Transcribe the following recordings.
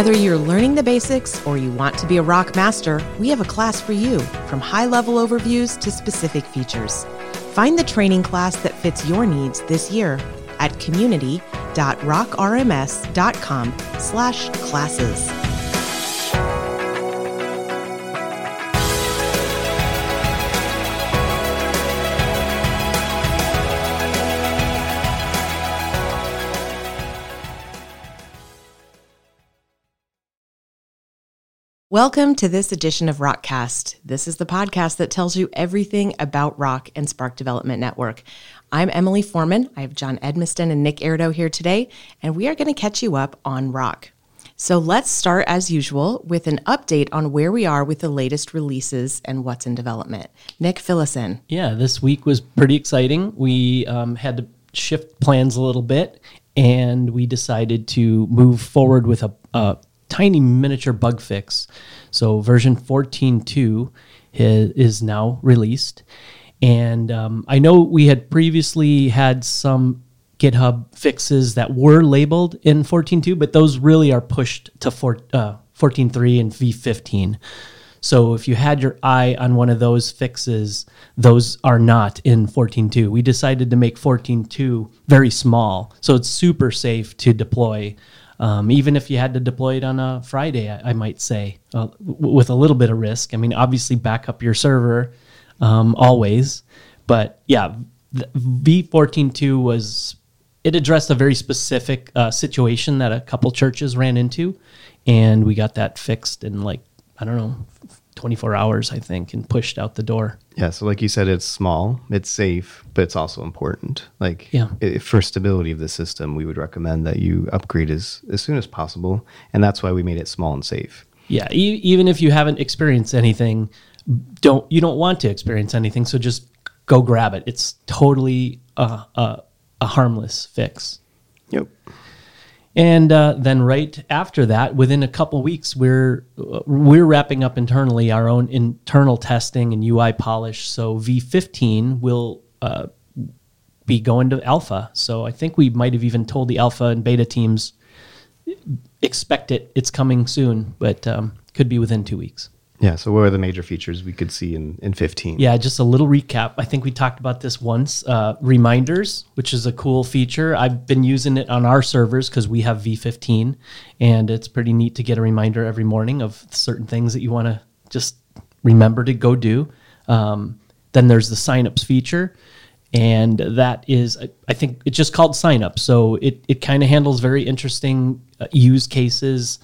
Whether you're learning the basics or you want to be a rock master, we have a class for you, from high level overviews to specific features. Find the training class that fits your needs this year at community.rockrms.com slash classes. Welcome to this edition of Rockcast. This is the podcast that tells you everything about rock and Spark Development Network. I'm Emily Forman. I have Jon Edmiston and Nick Airdo here today, and we are going to catch you up on rock. So let's start as usual with an update on where we are with the latest releases and what's in development. Nick, fill us in. Yeah, this week was pretty exciting. We um, had to shift plans a little bit, and we decided to move forward with a, a tiny miniature bug fix. So version 14.2 is now released. And um, I know we had previously had some GitHub fixes that were labeled in 14.2, but those really are pushed to four, uh, 14.3 and V15. So if you had your eye on one of those fixes, those are not in 14.2. We decided to make 14.2 very small, so it's super safe to deploy um, even if you had to deploy it on a Friday, I, I might say, uh, w- with a little bit of risk. I mean, obviously, back up your server um, always, but yeah, V14.2 was it addressed a very specific uh, situation that a couple churches ran into, and we got that fixed in like I don't know 24 hours, I think, and pushed out the door. Yeah. So, like you said, it's small, it's safe, but it's also important. Like, yeah. It, for stability of the system, we would recommend that you upgrade as, as soon as possible. And that's why we made it small and safe. Yeah. E- even if you haven't experienced anything, don't you don't want to experience anything, so just go grab it. It's totally a, a, a harmless fix. Yep. And uh, then right after that, within a couple weeks, we're we're wrapping up internally our own internal testing and UI polish. So V15 will uh, be going to alpha. So I think we might have even told the alpha and beta teams expect it. It's coming soon, but um, could be within two weeks. Yeah. So, what are the major features we could see in, in 15? Yeah, just a little recap. I think we talked about this once. Uh, reminders, which is a cool feature. I've been using it on our servers because we have V15, and it's pretty neat to get a reminder every morning of certain things that you want to just remember to go do. Um, then there's the signups feature, and that is, I think it's just called signup. So it, it kind of handles very interesting uh, use cases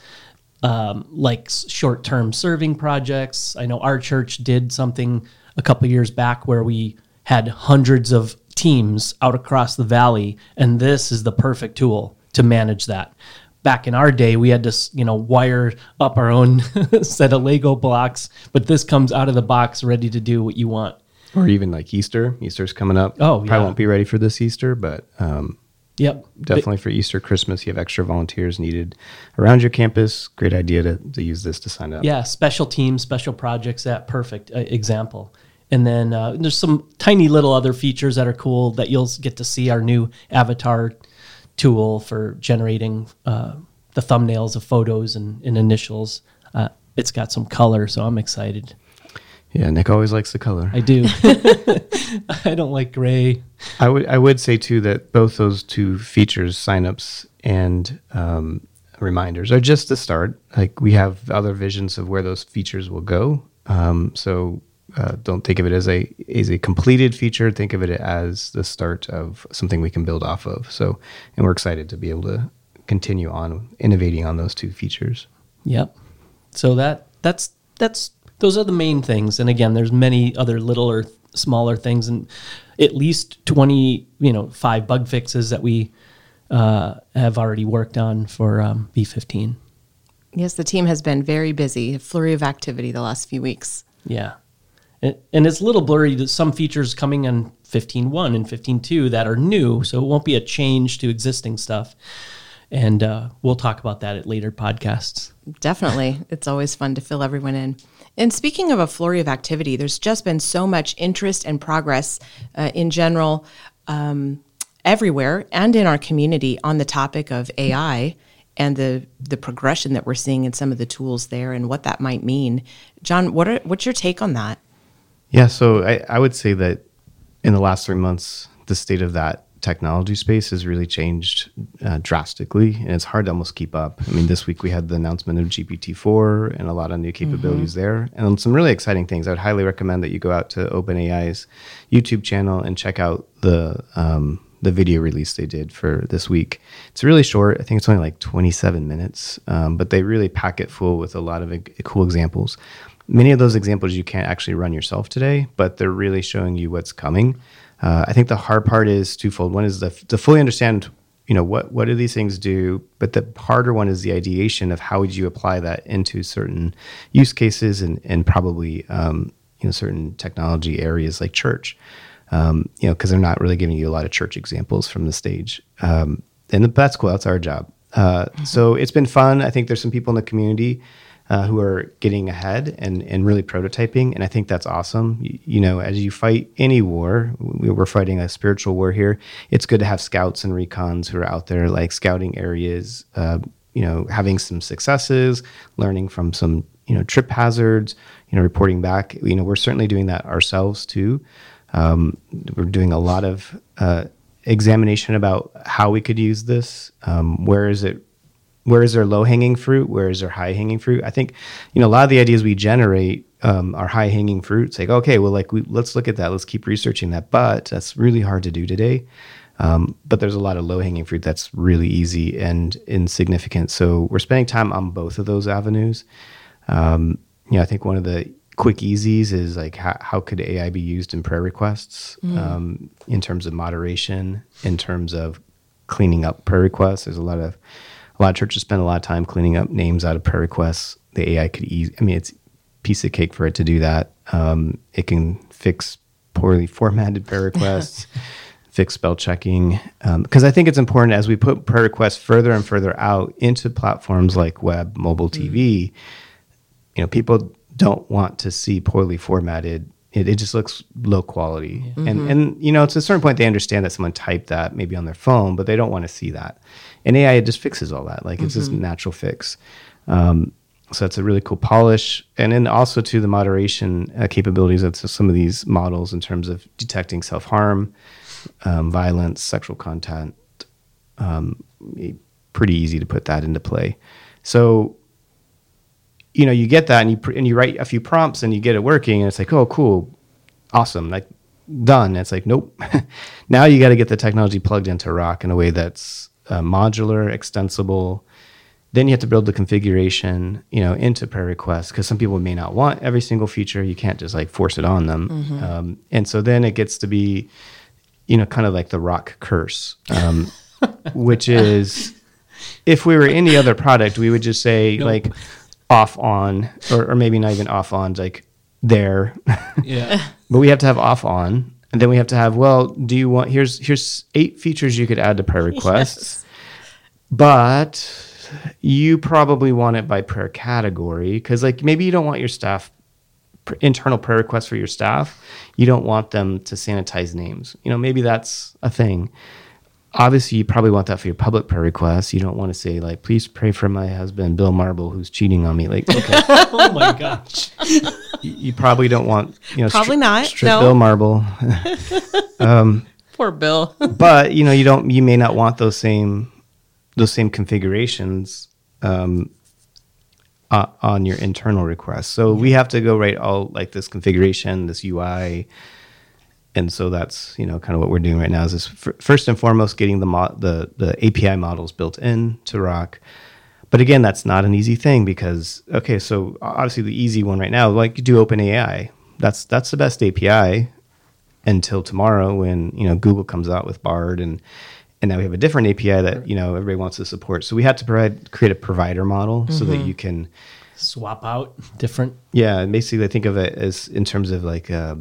um, like short term serving projects. I know our church did something a couple years back where we had hundreds of teams out across the valley, and this is the perfect tool to manage that. Back in our day, we had to, you know, wire up our own set of Lego blocks, but this comes out of the box ready to do what you want. Or even like Easter. Easter's coming up. Oh, yeah. Probably won't be ready for this Easter, but um, Yep. Definitely for Easter, Christmas, you have extra volunteers needed around your campus. Great idea to, to use this to sign up. Yeah, special teams, special projects, that perfect uh, example. And then uh, there's some tiny little other features that are cool that you'll get to see our new avatar tool for generating uh, the thumbnails of photos and, and initials. Uh, it's got some color, so I'm excited. Yeah, Nick always likes the color. I do. I don't like gray. I would I would say too that both those two features, signups and um, reminders, are just the start. Like we have other visions of where those features will go. Um, so uh, don't think of it as a as a completed feature. Think of it as the start of something we can build off of. So, and we're excited to be able to continue on innovating on those two features. Yep. So that that's that's those are the main things. And again, there's many other little or smaller things, and at least twenty, you know, five bug fixes that we uh, have already worked on for um, V15. Yes, the team has been very busy, a flurry of activity the last few weeks. Yeah. And, and it's a little blurry. Some features coming in 15.1 and 15.2 that are new, so it won't be a change to existing stuff. And uh, we'll talk about that at later podcasts. Definitely. It's always fun to fill everyone in. And speaking of a flurry of activity, there's just been so much interest and progress uh, in general um, everywhere and in our community on the topic of AI. and the the progression that we're seeing in some of the tools there and what that might mean. Jon, what are what's your take on that? Yeah, so I, I would say that in the last three months, the state of that technology space has really changed uh, drastically, and it's hard to almost keep up. I mean, this week we had the announcement of GPT-4 and a lot of new capabilities mm-hmm. there, and some really exciting things. I would highly recommend that you go out to OpenAI's YouTube channel and check out the um, the video release they did for this week. It's really short. I think it's only like 27 minutes, um, but they really pack it full with a lot of cool examples. Many of those examples you can't actually run yourself today, but they're really showing you what's coming. Uh, I think the hard part is twofold. One is the, to fully understand, you know, what what do these things do, but the harder one is the ideation of how would you apply that into certain use cases and and probably um, you know certain technology areas like church um, you know, because they're not really giving you a lot of church examples from the stage. Um, and that's cool. That's our job. Uh, mm-hmm. So it's been fun. I think there's some people in the community uh, who are getting ahead and, and really prototyping. And I think that's awesome. You, you, know, as you fight any war, we're fighting a spiritual war here. It's good to have scouts and recons who are out there like scouting areas, uh, you know, having some successes, learning from some, you know, trip hazards, you know, reporting back. You know, we're certainly doing that ourselves too. Um, we're doing a lot of uh, examination about how we could use this. Um, where is it? Where is there low hanging fruit? Where is there high hanging fruit? I think, you know, a lot of the ideas we generate um, are high hanging fruits. Like, okay, well, like we, let's look at that. Let's keep researching that. But that's really hard to do today. Um, but there's a lot of low hanging fruit that's really easy and insignificant. So we're spending time on both of those avenues. Um, you know, I think one of the quick easies is like how, how could AI be used in prayer requests mm. um, in terms of moderation, in terms of cleaning up prayer requests. There's a lot of a lot of churches spend a lot of time cleaning up names out of prayer requests. The AI could ease. I mean, it's piece of cake for it to do that. Um, it can fix poorly formatted prayer requests. fix spell checking because um, I think it's important as we put prayer requests further and further out into platforms like web, mobile TV. Mm. You know, people don't want to see poorly formatted. It, it just looks low quality. Yeah. Mm-hmm. And and you know, it's a certain point they understand that someone typed that maybe on their phone, but they don't want to see that. And AI just fixes all that. Like it's mm-hmm. just natural fix. Um, so that's a really cool polish, and then also to the moderation uh, capabilities of some of these models in terms of detecting self harm, um, violence, sexual content. Um, pretty easy to put that into play. So you know, you get that and you pr- and you write a few prompts and you get it working, and it's like, oh, cool, awesome, like done. And it's like, nope. now you got to get the technology plugged into Rock in a way that's uh, modular, extensible. Then you have to build the configuration, you know, into prayer requests because some people may not want every single feature. You can't just like force it on them. Mm-hmm. Um, and so then it gets to be, you know, kind of like the Rock curse, um, which is if we were any other product, we would just say nope. like off on, or, or maybe not even off on, like there. Yeah. but we have to have off on, and then we have to have. Well, do you want? Here's here's eight features you could add to prayer requests, yes. but you probably want it by prayer category because like maybe you don't want your staff internal prayer requests for your staff you don't want them to sanitize names you know maybe that's a thing obviously you probably want that for your public prayer requests. You don't want to say like, please pray for my husband Bill Marble who's cheating on me. Like, okay. oh my gosh. you, you, probably don't want you know probably stri- not strip no. Bill Marble. um, Poor Bill. but you know you don't you may not want those same those same configurations um, uh, on your internal requests. So we have to go write all like this configuration, this UI and so that's you know kind of what we're doing right now is this f- first and foremost getting the, mo- the the API models built in to Rock. But again, that's not an easy thing because okay, so obviously the easy one right now, like you do OpenAI, that's that's the best API until tomorrow when you know Google comes out with Bard and and now we have a different API that you know everybody wants to support. So we have to provide create a provider model mm-hmm. so that mm-hmm. you can swap out different. Yeah, basically think of it as in terms of like. Uh,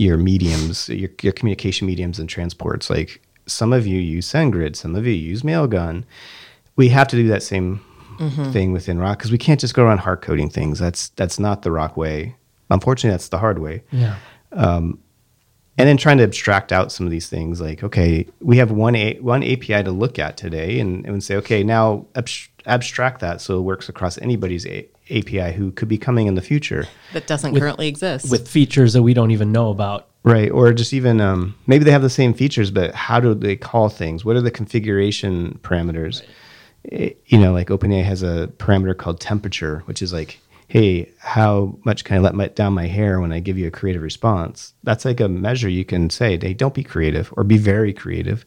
your mediums, your, your communication mediums and transports. Like some of you use SendGrid, some of you use Mailgun. We have to do that same mm-hmm. thing within Rock because we can't just go around hard coding things. That's that's not the Rock way. Unfortunately, that's the hard way. Yeah. Um, and then trying to abstract out some of these things like okay we have one a, one api to look at today and, and say okay now abst- abstract that so it works across anybody's a- api who could be coming in the future That doesn't currently exist. with features that we don't even know about. right or just even um, maybe they have the same features but how do they call things what are the configuration parameters Eh, you know like openai has a parameter called temperature which is like hey how much can i let my, down my hair when i give you a creative response? That's like a measure you can say hey don't be creative or be very creative.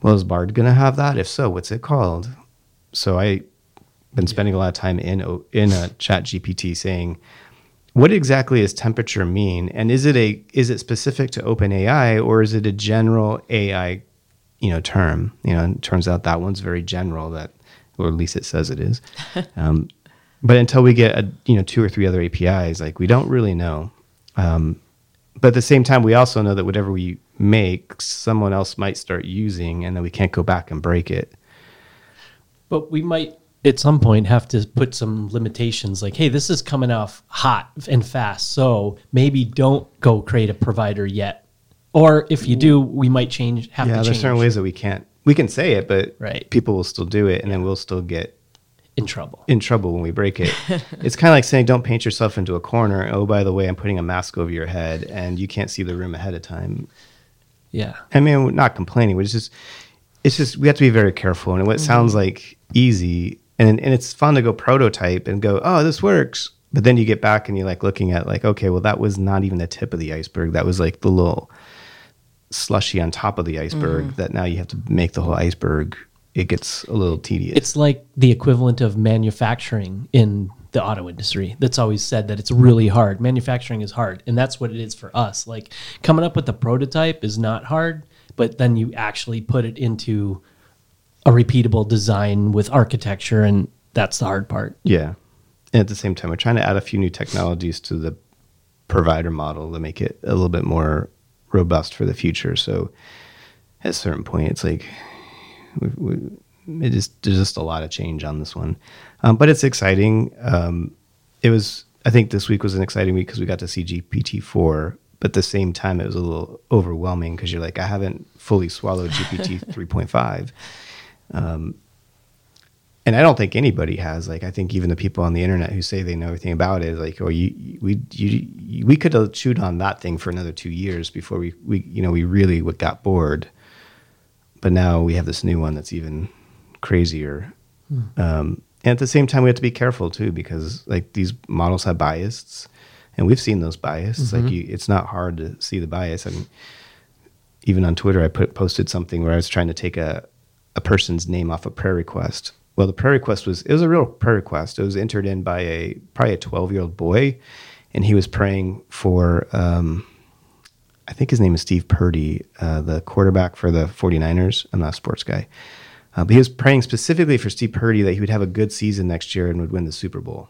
Well is bard going to have that? If so what's it called? So I've been spending a lot of time in in a chat gpt saying what exactly does temperature mean? And is it a is it specific to openai or is it a general ai you know term? You know and it turns out that one's very general that or at least it says it is. Um, but until we get a, you know two or three other apis like we don't really know um, but at the same time we also know that whatever we make someone else might start using and then we can't go back and break it But we might at some point have to put some limitations like, hey, this is coming off hot and fast. So maybe don't go create a provider yet. Or if you do, we might change have yeah to there's change certain ways that we can't we can say it but Right. people will still do it and then we'll still get in trouble. in trouble when we break it. it's kind of like saying, don't paint yourself into a corner. Oh, by the way, I'm putting a mask over your head and you can't see the room ahead of time. Yeah. I mean, we're not complaining. We're just, it's just, we have to be very careful. And what mm-hmm. sounds like easy, and, and it's fun to go prototype and go, oh, this works. But then you get back and you're like looking at, like, okay, well, that was not even the tip of the iceberg. That was like the little slushy on top of the iceberg mm. that now you have to make the whole iceberg. It gets a little tedious. It's like the equivalent of manufacturing in the auto industry. That's always said that it's really hard. Manufacturing is hard, and that's what it is for us. Like coming up with a prototype is not hard, but then you actually put it into a repeatable design with architecture, and that's the hard part. Yeah. And at the same time, we're trying to add a few new technologies to the provider model to make it a little bit more robust for the future. So at a certain point, it's like we, we, it is there's just a lot of change on this one, um, but it's exciting. Um, it was I think this week was an exciting week because we got to see GPT four, but at the same time, it was a little overwhelming because you're like I haven't fully swallowed GPT three point five and I don't think anybody has. Like, I think even the people on the internet who say they know everything about it, like, oh, you, we, you, we could have chewed on that thing for another two years before we, we, you know, we really got bored. But now we have this new one that's even crazier. Um, and at the same time, we have to be careful too because like these models have biases, and we've seen those biases. Like, you, it's not hard to see the bias. I mean, even on Twitter, I put posted something where I was trying to take a, a person's name off a prayer request. Well, the prayer request was it was a real prayer request. It was entered in by a probably a twelve year old boy, and he was praying for um, I think his name is Steve Purdy, uh, the quarterback for the 49ers. I'm not a sports guy. Uh, but he was praying specifically for Steve Purdy that he would have a good season next year and would win the Super Bowl.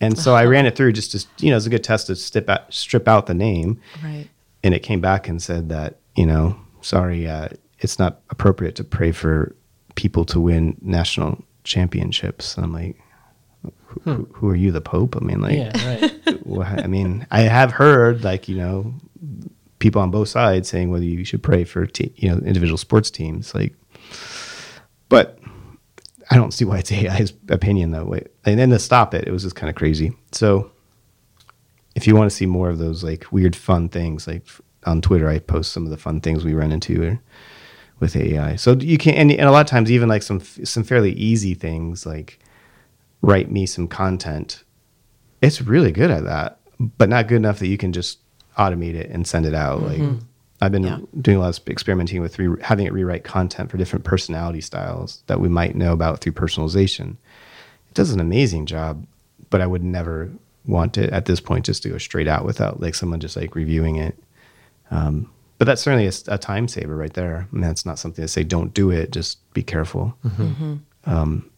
And so I ran it through just to, you know, it's a good test to strip out, strip out the name right. and it came back and said that you know sorry uh, it's not appropriate to pray for people to win national championships and i'm like who, who, who are you the pope i mean like Yeah, right. i mean i have heard like you know people on both sides saying whether you should pray for te- you know individual sports teams like but i don't see why it's ai's opinion that way. and then to stop it it was just kind of crazy so if you want to see more of those like weird fun things like on twitter i post some of the fun things we run into with ai so you can and, and a lot of times even like some some fairly easy things like write me some content it's really good at that but not good enough that you can just automate it and send it out. Like i've been Yeah. doing a lot of experimenting with re- having it rewrite content for different personality styles that we might know about through personalization. It does an amazing job but i would never want it at this point just to go straight out without like someone just like reviewing it. Um, but that's certainly a time saver right there. I mean, that's not something to say don't do it just be careful. Um,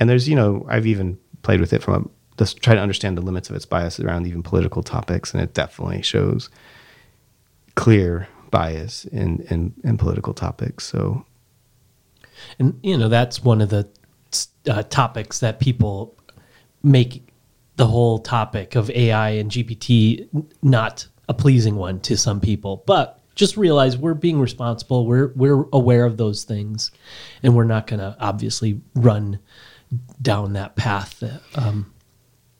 and there's you know i've even played with it from a just try to understand the limits of its bias around even political topics and it definitely shows clear bias in in, in political topics so And you know that's one of the uh, topics that people make the whole topic of AI and GPT not a pleasing one to some people. But just realize we're being responsible. We're we're aware of those things, and we're not going to obviously run down that path. That, um,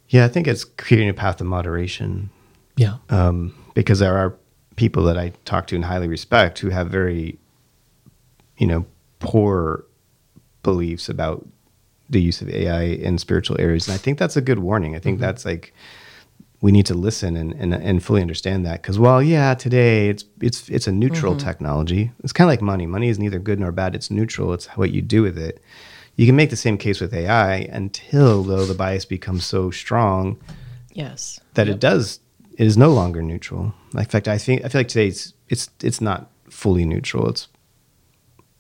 Yeah, I think it's creating a path of moderation yeah, um, because there are people that I talk to and highly respect who have very, you know, poor beliefs about the use of AI in spiritual areas, and I think that's a good warning. I think that's like we need to listen and and, and fully understand that because while yeah, today it's it's it's a neutral technology. It's kind of like money. Money is neither good nor bad. It's neutral. It's what you do with it. You can make the same case with AI until though the bias becomes so strong Yes. that it does it is no longer neutral. In fact, I think I feel like today it's it's it's not fully neutral. It's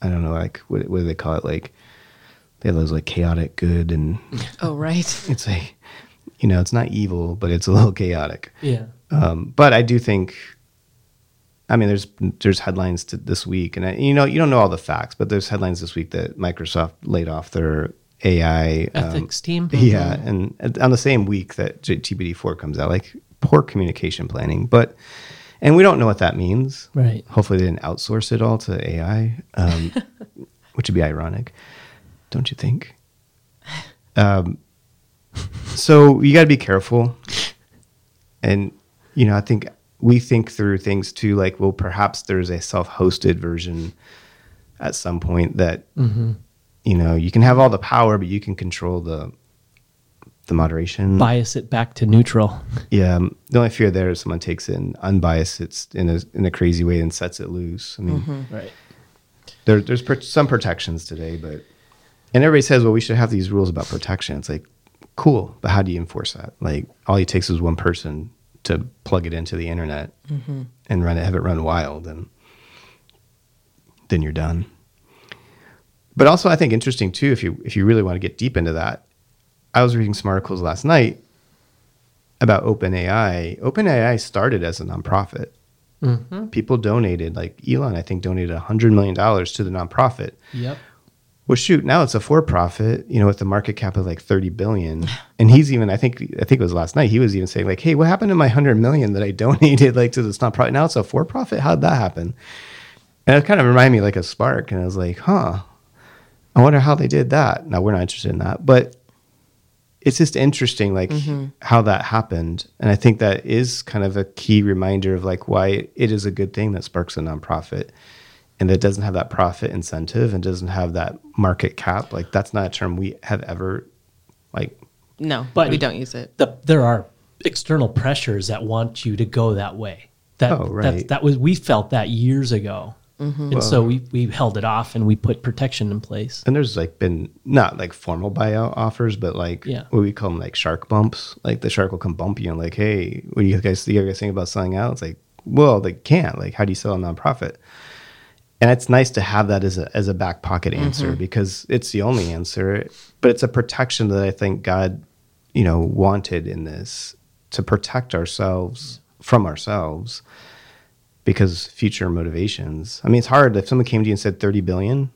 I don't know like what, what do they call it like they have those like chaotic good and Oh, right. it's like you know it's not evil but it's a little chaotic. yeah, Um, but I do think I mean there's there's headlines to this week and I, you know you don't know all the facts but there's headlines this week that Microsoft laid off their AI um, ethics team. yeah, and on the same week that GPT four comes out, like poor communication planning. But and we don't know what that means. Right. Hopefully, they didn't outsource it all to AI, um, which would be ironic, don't you think? Um, so you got to be careful, and you know, I think we think through things too. Like, well, perhaps there's a self-hosted version at some point that you know you can have all the power, but you can control the the moderation. Bias it back to neutral. Yeah, um, the only fear there is someone takes it and unbiased it's in a in a crazy way and sets it loose. I mean, Right. there, there's pr- some protections today, but and everybody says, well, we should have these rules about protection. It's like cool, but how do you enforce that? Like all it takes is one person to plug it into the internet mm-hmm. and run it, have it run wild, and then you're done. But also, I think interesting too, if you if you really want to get deep into that, I was reading some articles last night about OpenAI. OpenAI started as a nonprofit. Mm-hmm. People donated, like Elon, I think, donated $100 million to the nonprofit. Yep. Well, shoot, now it's a for-profit, you know, with the market cap of like 30 billion. And he's even, I think, I think it was last night, he was even saying like, hey, what happened to my 100 million that I donated like to this nonprofit? Now it's a for-profit. How'd that happen? And it kind of reminded me like a spark. And I was like, huh, I wonder how they did that. Now we're not interested in that, but it's just interesting like mm-hmm. how that happened and i think that is kind of a key reminder of like why it is a good thing that sparks a nonprofit and that doesn't have that profit incentive and doesn't have that market cap like that's not a term we have ever like No, But- we don't use it. The, there are external pressures that want you to go that way. That Oh, right. that, that was we felt that years ago, mm-hmm. and so we we held it off and we put protection in place. and there's like been not like formal buyout offers but like Yeah. what we call them like shark bumps like the shark will come bump you and like hey what do you guys you guys think about selling out it's like well they can't like how do you sell a nonprofit and it's nice to have that as a as a back pocket mm-hmm. answer because it's the only answer but it's a protection that i think god you know wanted in this to protect ourselves from ourselves because future motivations i mean it's hard if someone came to you and said 30 billion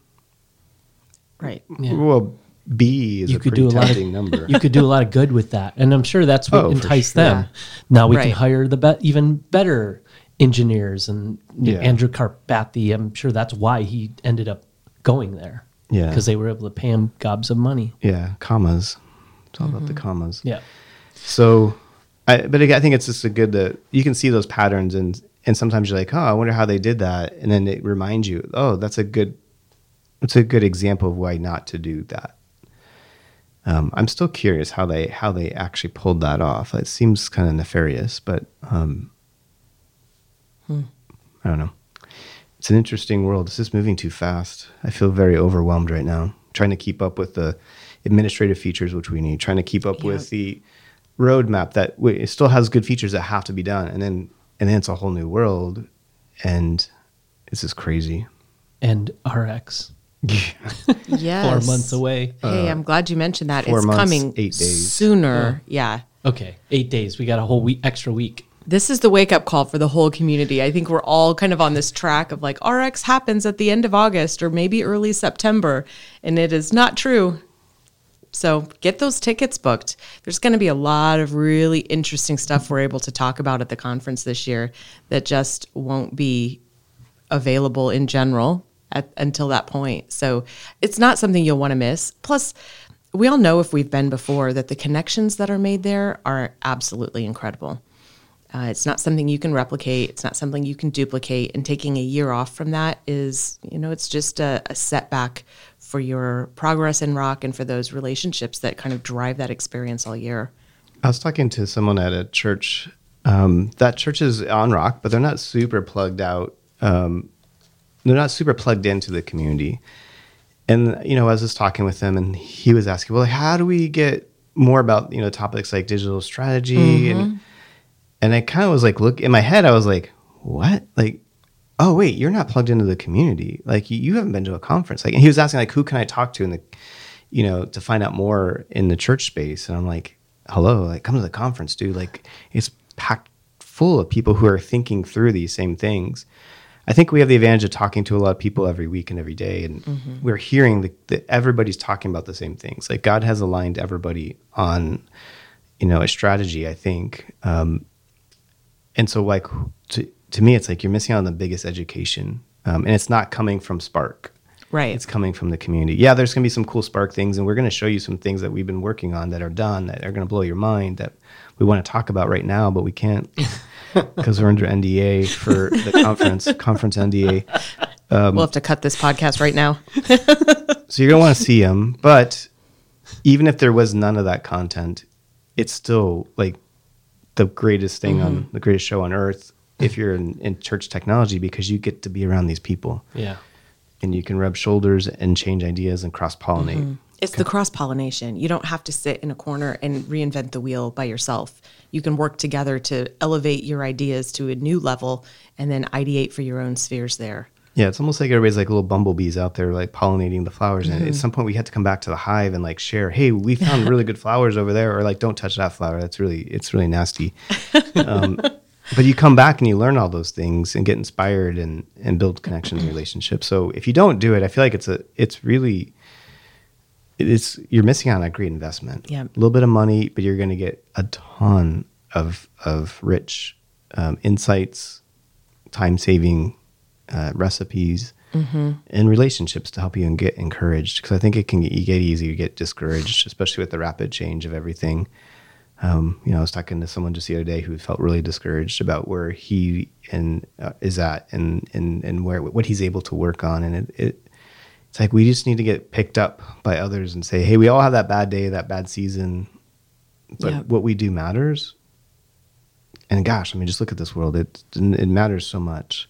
Right. Yeah. well b is You a could pretty do a lot of number you could do a lot of good with that, and I'm sure that's what Oh, enticed sure. them. Now we can hire the be- even better engineers and Yeah. Andrew Karpathy. I'm sure that's why he ended up going there. Yeah. because they were able to pay him gobs of money. yeah commas it's all about the commas Yeah, So, I, but again, I think it's just a good that you can see those patterns, and and sometimes you're like, oh, I wonder how they did that, and then it reminds you, oh, that's a good, it's a good example of why not to do that. Um, I'm still curious how they how they actually pulled that off. It seems kind of nefarious, but um, I don't know. It's an interesting world. It's just moving too fast. I feel very overwhelmed right now, trying to keep up with the administrative features which we need, trying to keep up Yeah. with the roadmap that w- it still has good features that have to be done, and then and then it's a whole new world, and it's just crazy. and RX Yes. four months away. Hey, I'm glad you mentioned that. Uh, four It's months, coming eight days. sooner. Yeah. Okay, eight days. We got a whole week, extra week. This is the wake up call for the whole community. I think we're all kind of on this track of like RX happens at the end of August or maybe early September, and it is not true. So get those tickets booked. There's going to be a lot of really interesting stuff we're able to talk about at the conference this year that just won't be available in general at, until that point. So it's not something you'll want to miss. Plus, we all know if we've been before that the connections that are made there are absolutely incredible. Uh, it's not something you can replicate. It's not something you can duplicate. And taking a year off from that is, you know, it's just a, a setback for your progress in rock and for those relationships that kind of drive that experience all year. I was talking to someone at a church. Um, that church is on rock, but they're not super plugged out. Um, they're not super plugged into the community. And you know, I was just talking with him, and he was asking, "Well, how do we get more about you know topics like digital strategy and and I kind of was like, look in my head, I was like, what? Like, oh wait, you're not plugged into the community. Like you, you haven't been to a conference. Like, and he was asking like, who can I talk to in the, you know, to find out more in the church space? And I'm like, hello, like come to the conference, dude. Like it's packed full of people who are thinking through these same things. I think we have the advantage of talking to a lot of people every week and every day, and we're hearing that everybody's talking about the same things. Like God has aligned everybody on, you know, a strategy. I think, um, and so like to, to me it's like you're missing out on the biggest education um, and it's not coming from spark Right. it's coming from the community yeah there's going to be some cool spark things and we're going to show you some things that we've been working on that are done that are going to blow your mind that we want to talk about right now but we can't because we're under nda for the conference conference nda we'll have to cut this podcast right now. so you're going to want to see them but even if there was none of that content it's still like the greatest thing on mm-hmm. the greatest show on earth if you're in, in church technology because you get to be around these people Yeah. and you can rub shoulders and change ideas and cross pollinate mm-hmm. It's the cross pollination. You don't have to sit in a corner and reinvent the wheel by yourself. You can work together to elevate your ideas to a new level and then ideate for your own spheres there. Yeah it's almost like everybody's like little bumblebees out there like pollinating the flowers and at some point we had to come back to the hive and like share hey we found really good flowers over there or like don't touch that flower that's really it's really nasty. Um, but you come back and you learn all those things and get inspired and and build connections and relationships. So if you don't do it i feel like it's a it's really it's you're missing out on a great investment. Yeah. a little bit of money but you're going to get a ton of of rich um, insights time saving uh, recipes and relationships to help you and get encouraged because i think it can get, you get easy to get discouraged especially with the rapid change of everything um, you know, I was talking to someone just the other day who felt really discouraged about where he and uh, is at and and and where what he's able to work on, and it, it it's like we just need to get picked up by others and say, hey, we all have that bad day, that bad season, but Yep. what we do matters. And gosh, I mean, just look at this world; it it matters so much.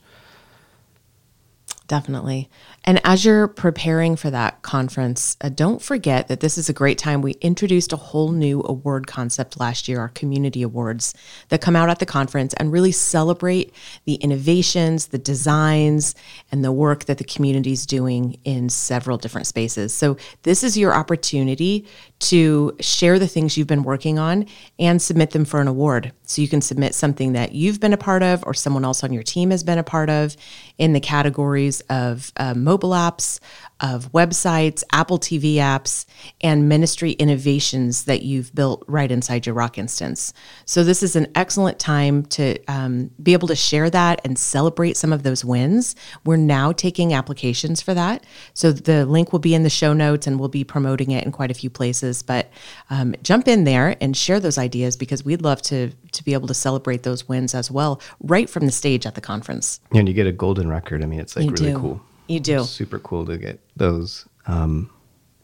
Definitely. And as you're preparing for that conference, uh, don't forget that this is a great time. We introduced a whole new award concept last year, our community awards, that come out at the conference and really celebrate the innovations, the designs, and the work that the community is doing in several different spaces. So, this is your opportunity to share the things you've been working on and submit them for an award. So, you can submit something that you've been a part of or someone else on your team has been a part of in the categories of uh, mobile apps, of websites, Apple TV apps, and ministry innovations that you've built right inside your Rock instance. So, this is an excellent time to um, be able to share that and celebrate some of those wins. We're now taking applications for that. So, the link will be in the show notes and we'll be promoting it in quite a few places. But um, jump in there and share those ideas because we'd love to, to be able to celebrate those wins as well, right from the stage at the conference. And you get a golden record. I mean, it's like You really do. cool. You do. super cool to get those. Um,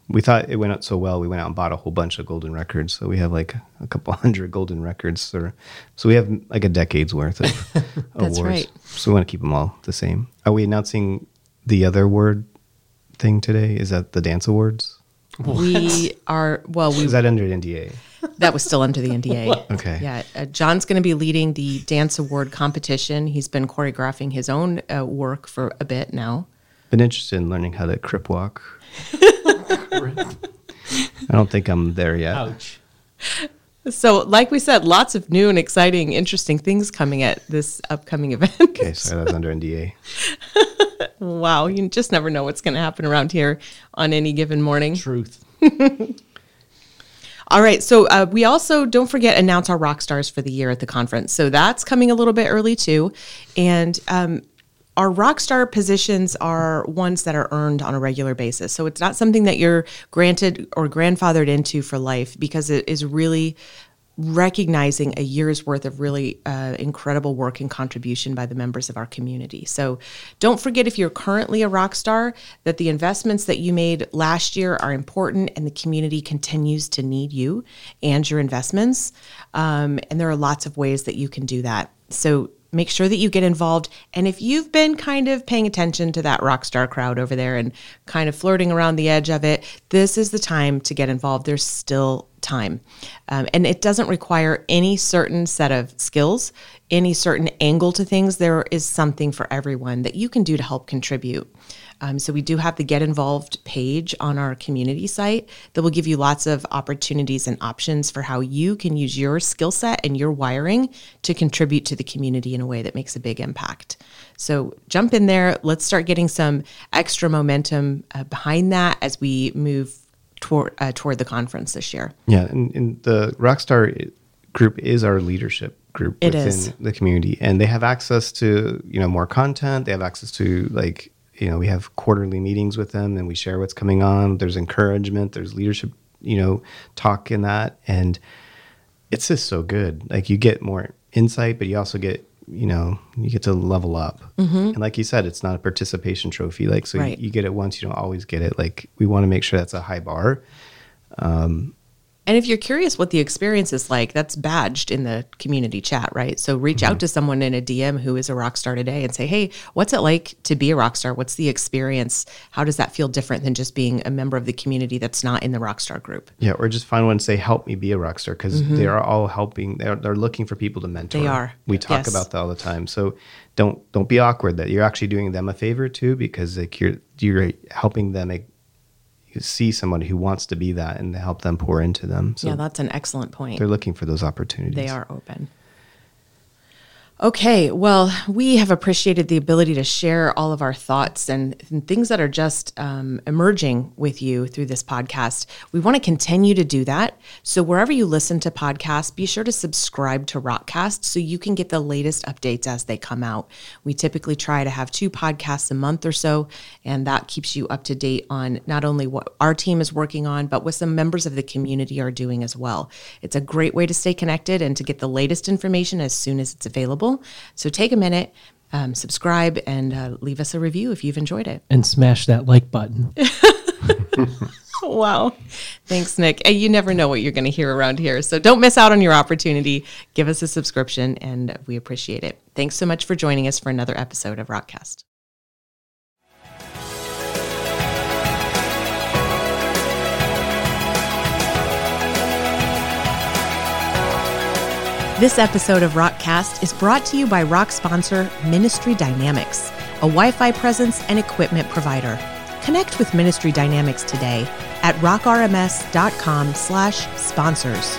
we thought it went out so well. We went out and bought a whole bunch of golden records. So we have like a couple hundred golden records. Or, so we have like a decade's worth of That's awards. right. So we want to keep them all the same. Are we announcing the other word thing today? Is that the dance awards? We are, well, we Is that under NDA? That was still under the NDA. Okay. Yeah. Uh, Jon's going to be leading the dance award competition. He's been choreographing his own uh, work for a bit now. Been interested in learning how to crip walk. I don't think I'm there yet. Ouch. So, like we said, lots of new and exciting, interesting things coming at this upcoming event. Okay, so that was under NDA. wow. You just never know what's going to happen around here on any given morning. Truth. All right. So uh, we also don't forget announce our rock stars for the year at the conference. So that's coming a little bit early too, and. Um, our rock star positions are ones that are earned on a regular basis. So it's not something that you're granted or grandfathered into for life because it is really recognizing a year's worth of really uh, incredible work and contribution by the members of our community. So don't forget if you're currently a rock star that the investments that you made last year are important and the community continues to need you and your investments. Um, and there are lots of ways that you can do that. So make sure that you get involved. And if you've been kind of paying attention to that rock star crowd over there and kind of flirting around the edge of it, this is the time to get involved. There's still time. Um, and it doesn't require any certain set of skills, any certain angle to things. There is something for everyone that you can do to help contribute. Um, so we do have the Get Involved page on our community site that will give you lots of opportunities and options for how you can use your skill set and your wiring to contribute to the community in a way that makes a big impact. So jump in there. Let's start getting some extra momentum uh, behind that as we move toward uh, toward the conference this year. Yeah, and, and the Rockstar group is our leadership group It within is. the community, and they have access to you know more content. They have access to like you know we have quarterly meetings with them, and we share what's coming on. There's encouragement. There's leadership you know talk in that, and it's just so good. Like you get more insight, but you also get you know you get to level up. And like you said, it's not a participation trophy. Like so, Mm-hmm. Right. you, you get it once, you don't always get it. Like we want to make sure that's a high bar. And if you're curious what the experience is like, that's badged in the community chat, right? So reach out to someone in a DM who is a rock star today and say, hey, what's it like to be a rock star? What's the experience? How does that feel different than just being a member of the community that's not in the rock star group? Yeah, or just find one and say, "Help me be a rock star," because they are all helping. They're they're looking for people to mentor. Mm-hmm. They are. We talk Yes. about that all the time. So don't don't be awkward. That you're actually doing them a favor too, because like you're you're helping them like, see someone who wants to be that and to help them pour into them. So yeah, that's an excellent point. they're looking for those opportunities. They are open. Okay, well, we have appreciated the ability to share all of our thoughts and, and things that are just um, emerging with you through this podcast. We want to continue to do that. So, wherever you listen to podcasts, be sure to subscribe to Rockcast so you can get the latest updates as they come out. We typically try to have two podcasts a month or so, and that keeps you up to date on not only what our team is working on, but what some members of the community are doing as well. It's a great way to stay connected and to get the latest information as soon as it's available. So take a minute, um, subscribe, and uh, leave us a review if you've enjoyed it. And smash that like button. Wow. Thanks, Nick. You never know what you're going to hear around here. So don't miss out on your opportunity. Give us a subscription, and we appreciate it. Thanks so much for joining us for another episode of Rockcast. This episode of Rockcast is brought to you by Rock sponsor Ministry Dynamics, a Wi Fi presence and equipment provider. Connect with Ministry Dynamics today at rockrms.com slash sponsors.